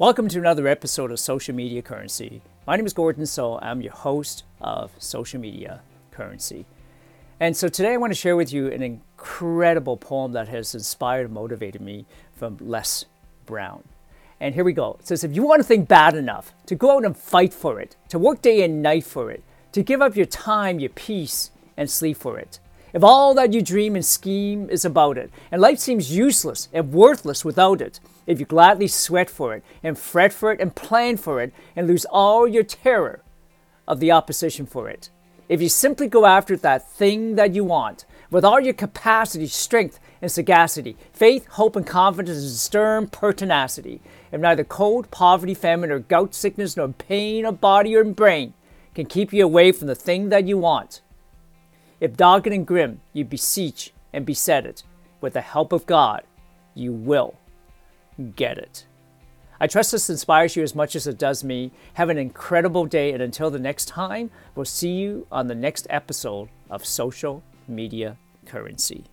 Welcome to another episode of Social Media Currency. My name is Gordon So. I'm your host of Social Media Currency. And so today I want to share with you an incredible poem that has inspired and motivated me from Les Brown. And here we go. It says, If you want a thing bad enough to go out and fight for it, to work day and night for it, to give up your time, your peace, and sleep for it, if all that you dream and scheme is about it, and life seems useless and worthless without it, if you gladly sweat for it, and fret for it, and plan for it, and lose all your terror of the opposition for it, if you simply go after that thing that you want, with all your capacity, strength, and sagacity, faith, hope, and confidence, and stern pertinacity, if neither cold, poverty, famine, or gout sickness, nor pain of body or brain can keep you away from the thing that you want, if dogged and grim you beseech and beset it, with the help of God, you will get it. I trust this inspires you as much as it does me. Have an incredible day, and until the next time, we'll see you on the next episode of Social Media Currency.